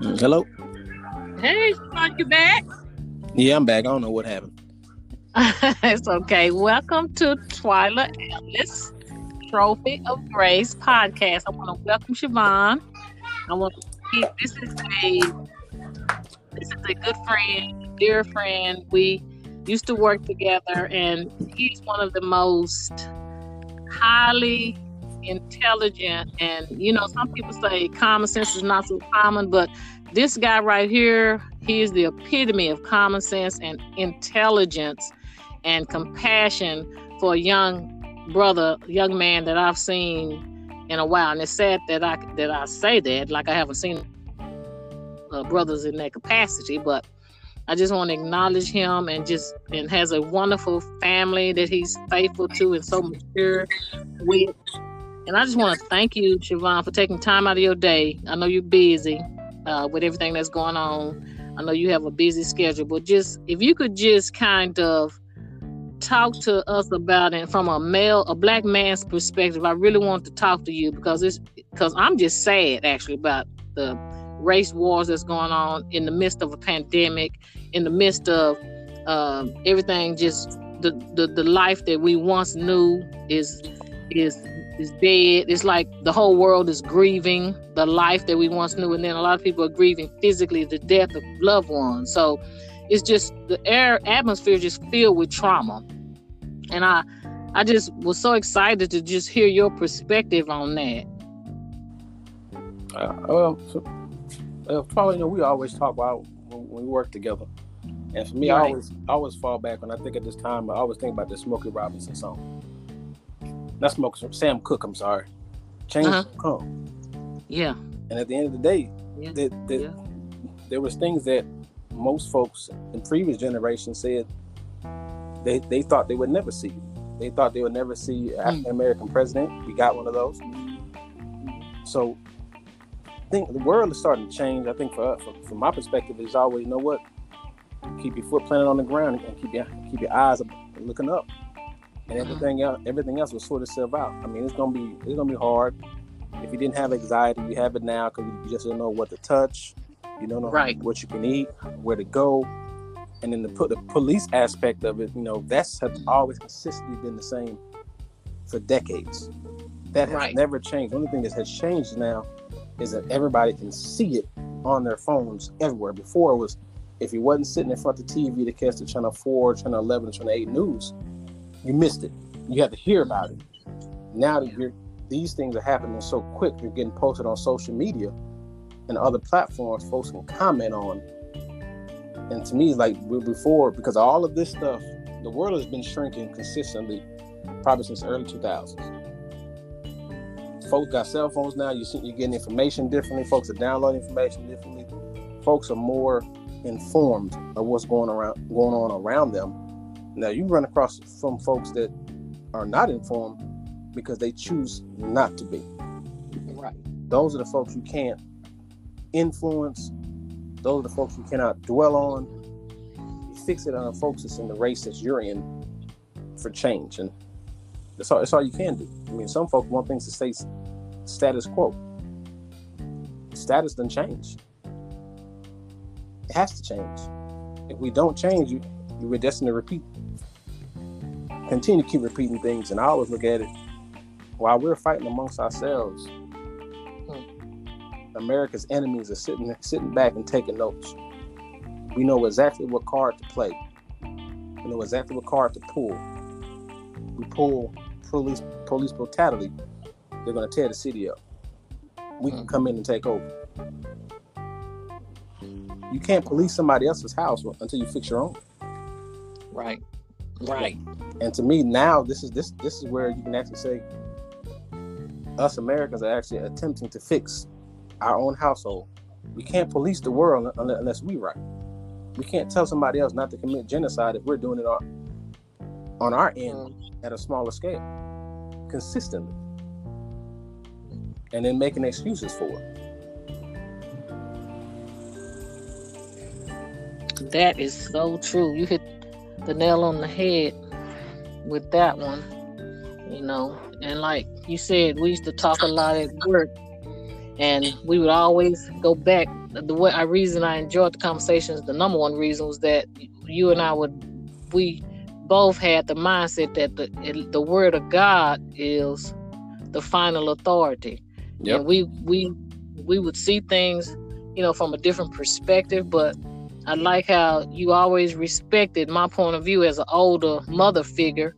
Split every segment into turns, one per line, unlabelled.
Mm, Hello.
Hey, Sean, you back?
Yeah, I'm back. I don't know what happened.
it's okay. Welcome to Twyla Ellis Trophy of Grace podcast. I want to welcome Siobhan. I want to keep this is a this is a good friend, dear friend. We used to work together, and he's one of the most highly intelligent and you know some people say common sense is not so common but this guy right here he is the epitome of common sense and intelligence and compassion for a young brother young man that i've seen in a while. And it's sad that i that i say that like i haven't seen uh, brothers in that capacity but i just want to acknowledge him and just and has a wonderful family that he's faithful to and so mature with and I just want to thank you, Siobhan, for taking time out of your day. I know you're busy uh, with everything that's going on. I know you have a busy schedule, but just if you could just kind of talk to us about it from a male, a black man's perspective, I really want to talk to you because it's because I'm just sad actually about the race wars that's going on in the midst of a pandemic, in the midst of uh, everything just the, the the life that we once knew is is is dead. It's like the whole world is grieving the life that we once knew, and then a lot of people are grieving physically the death of loved ones. So it's just the air atmosphere is just filled with trauma, and I I just was so excited to just hear your perspective on that.
Uh, well, so, uh, probably you know we always talk about when, when we work together, and for me, I always I always fall back when I think of this time. I always think about the Smokey Robinson song. Not Smokey, Sam Cooke. I'm sorry. Change
Uh-huh.
come,
Yeah,
and at the end of the day,
yeah,
that, that
yeah.
there was things that most folks in previous generations said they they thought they would never see. They thought they would never see an African American president. We got one of those. So I think the world is starting to change. I think for, for from my perspective, it's always you know what, keep your foot planted on the ground and keep your keep your eyes looking up, and everything else everything else will sort itself out. I mean, it's gonna be it's gonna be hard. If you didn't have anxiety, you have it now because you just don't know what to touch. You don't know
Right.
what you can eat, where to go, and then the put the police aspect of it. You know, that's has always consistently been the same for decades. That has
Right.
never changed. The only thing that has changed now is that everybody can see it on their phones everywhere. Before it was if you wasn't sitting in front of the TV to catch the channel four, channel eleven, channel eight news, you missed it. You had to hear about it. Now that you're these things are happening so quick, they're getting posted on social media and other platforms folks can comment on. And to me, like before, because all of this stuff, the world has been shrinking consistently, probably since early 2000s. Folks got cell phones now. You see, you're getting information differently. Folks are downloading information differently. Folks are more informed of what's going around, going on around them. Now you run across some folks that are not informed because they choose not to be.
Right.
Those are the folks you can't influence. Those are the folks you cannot dwell on. You fix it on the folks that's in the race that you're in for change, and that's all. That's all you can do. I mean, some folks want things to stay status quo. Status doesn't change. It has to change. If we don't change, you we're destined to repeat. Continue to keep repeating things, and I always look at it while we're fighting amongst ourselves. Hmm. America's enemies are sitting sitting back and taking notes. We know exactly what card to play. We know exactly what card to pull. We pull police police brutality. They're going to tear the city up. We can hmm. come in and take over. You can't police somebody else's house until you fix your own.
Right. Right.
And to me, now this is this this is where you can actually say us Americans are actually attempting to fix our own household. We can't police the world unless we right. We can't tell somebody else not to commit genocide if we're doing it on on our end mm-hmm. at a smaller scale, consistently, and then making excuses for it.
That is so true. You hit the nail on the head with that one. You know, and like you said, we used to talk a lot at work, and we would always go back the way I reason I enjoyed the conversations, the number one reason was that you and I would we both had the mindset that the the word of God is the final authority. Yeah. And we we we would see things, you know, from a different perspective, but I like how you always respected my point of view as an older mother figure,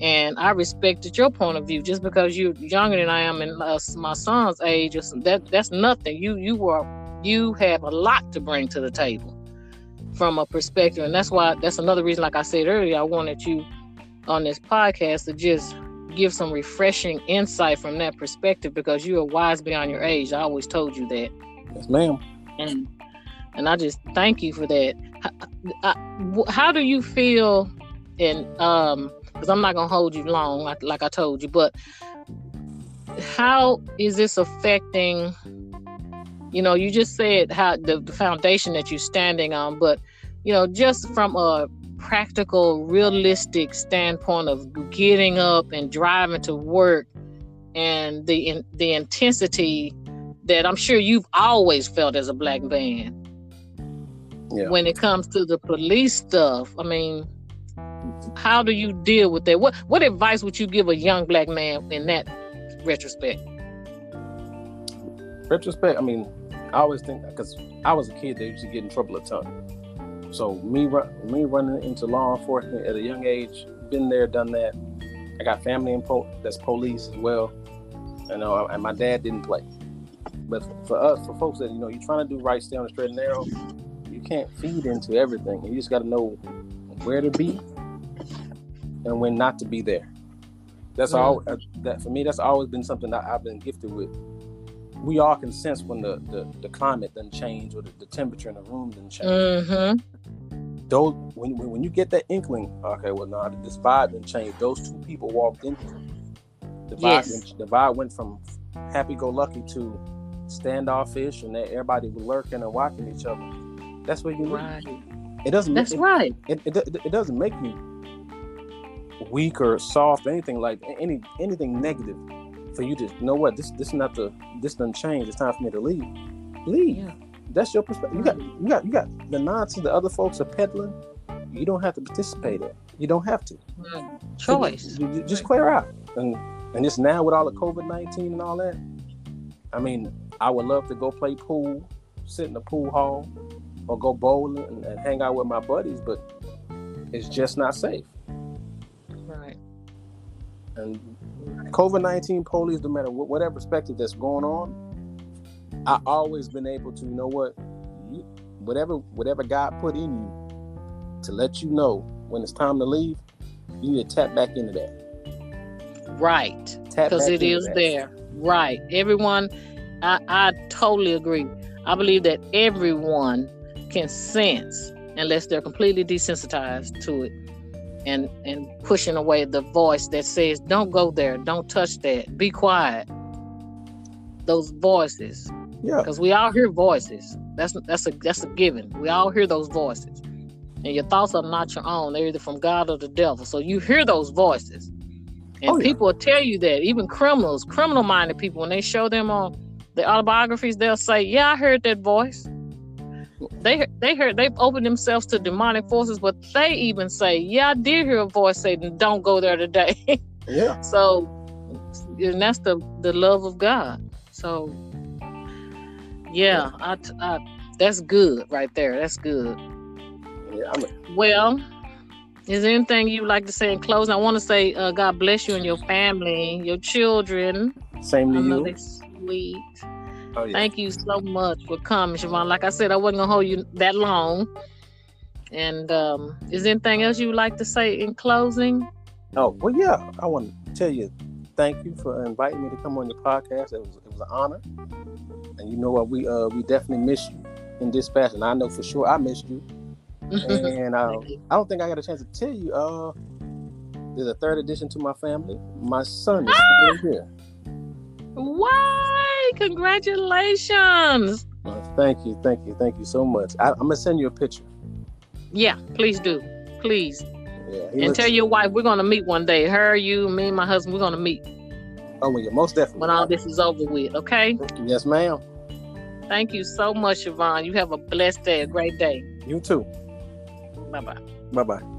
and I respected your point of view. Just because you're younger than I am and uh, my son's age, or that that's nothing. You you were you have a lot to bring to the table from a perspective, and that's why that's another reason. Like I said earlier, I wanted you on this podcast to just give some refreshing insight from that perspective because you are wise beyond your age. I always told you that.
Yes, ma'am.
And and I just thank you for that. How, how do you feel? And um, because I'm not gonna hold you long, like, like I told you, but how is this affecting? You know, you just said how the, the foundation that you're standing on, but you know, just from a practical, realistic standpoint of getting up and driving to work, and the in, the intensity that I'm sure you've always felt as a black man yeah. when it comes to the police stuff. I mean, how do you deal with that? What what advice would you give a young black man in that retrospect?
Retrospect, I mean, I always think because I was a kid that used to get in trouble a ton. So me me running into law enforcement at a young age, been there, done that. I got family in po- that's police as well. You know, and my dad didn't play. But for us, for folks that you know, you're trying to do right, stay on the straight and narrow you can't feed into everything. You just got to know where to be and when not to be there. That's mm. all. Uh, that for me, that's always been something that I've been gifted with. We all can sense when the the, the climate doesn't change or the, the temperature in the room doesn't change. Mm-hmm. Those when, when you get that inkling, okay, well, no, this vibe didn't change. Those two people walked in. The vibe, yes. the vibe went from happy-go-lucky to standoffish, and that everybody was lurking and watching each other that's what you right. It doesn't.
That's
it,
right.
It, it, it, it doesn't make you weak or soft or anything like any anything negative for you to you know what this this is not the this doesn't change. It's time for me to leave. Leave. Yeah. That's your perspective. You got you got you got the nonsense the other folks are peddling. You don't have to participate in. You don't have to.
Mm. Choice.
So you, you just clear out. And and just now with all the COVID nineteen and all that. I mean, I would love to go play pool, sit in the pool hall, or go bowling and, and hang out with my buddies, but it's just not safe.
Right.
And COVID nineteen police, no matter what, whatever perspective that's going on, I always been able to, you know what, you, whatever whatever God put in you to let you know when it's time to leave, you need to tap back into that.
Right. Because it is that. there. Right. Everyone, I, I totally agree. I believe that everyone can sense unless they're completely desensitized to it and and pushing away the voice that says don't go there. Don't touch that. Be quiet. Those voices.
Yeah.
Because we all hear voices. That's that's a that's a given. We all hear those voices. And your thoughts are not your own. They're either from god or the devil. So you hear those voices. And oh, people will tell you that. Even criminals criminal minded people when they show them on the autobiographies they'll say yeah i heard that voice they they heard they've opened themselves to demonic forces, but they even say, "Yeah, I did hear a voice say, don't go there today."
yeah.
So, and that's the the love of God. So, yeah, I, I that's good right there. That's good.
Yeah.
Well, is there anything you'd like to say in closing? I want to say, uh, God bless you and your family, your children.
Same to you.
Sweet. Oh, yeah. Thank you so much for coming, Siobhan. Like I said, I wasn't gonna hold you that long. And um, is there anything else you would like to say in closing?
Oh well, yeah. I want to tell you, thank you for inviting me to come on your podcast. It was it was an honor. And you know what? We uh we definitely miss you in this fashion. I know for sure I missed you. and uh, I don't think I got a chance to tell you. Uh, there's a third addition to my family. My son is ah! here.
Why? Congratulations.
Uh, thank you, thank you, thank you so much. I, am gonna send you a picture.
Yeah, please do, please.
Yeah,
and looks... tell your wife we're gonna meet one day. Her, you, me, my husband, we're gonna meet.
Oh, yeah, most definitely.
When all this is over with, okay?
Yes, ma'am.
Thank you so much, Yvonne. You have a blessed day, a great day.
You too.
Bye bye.
Bye bye.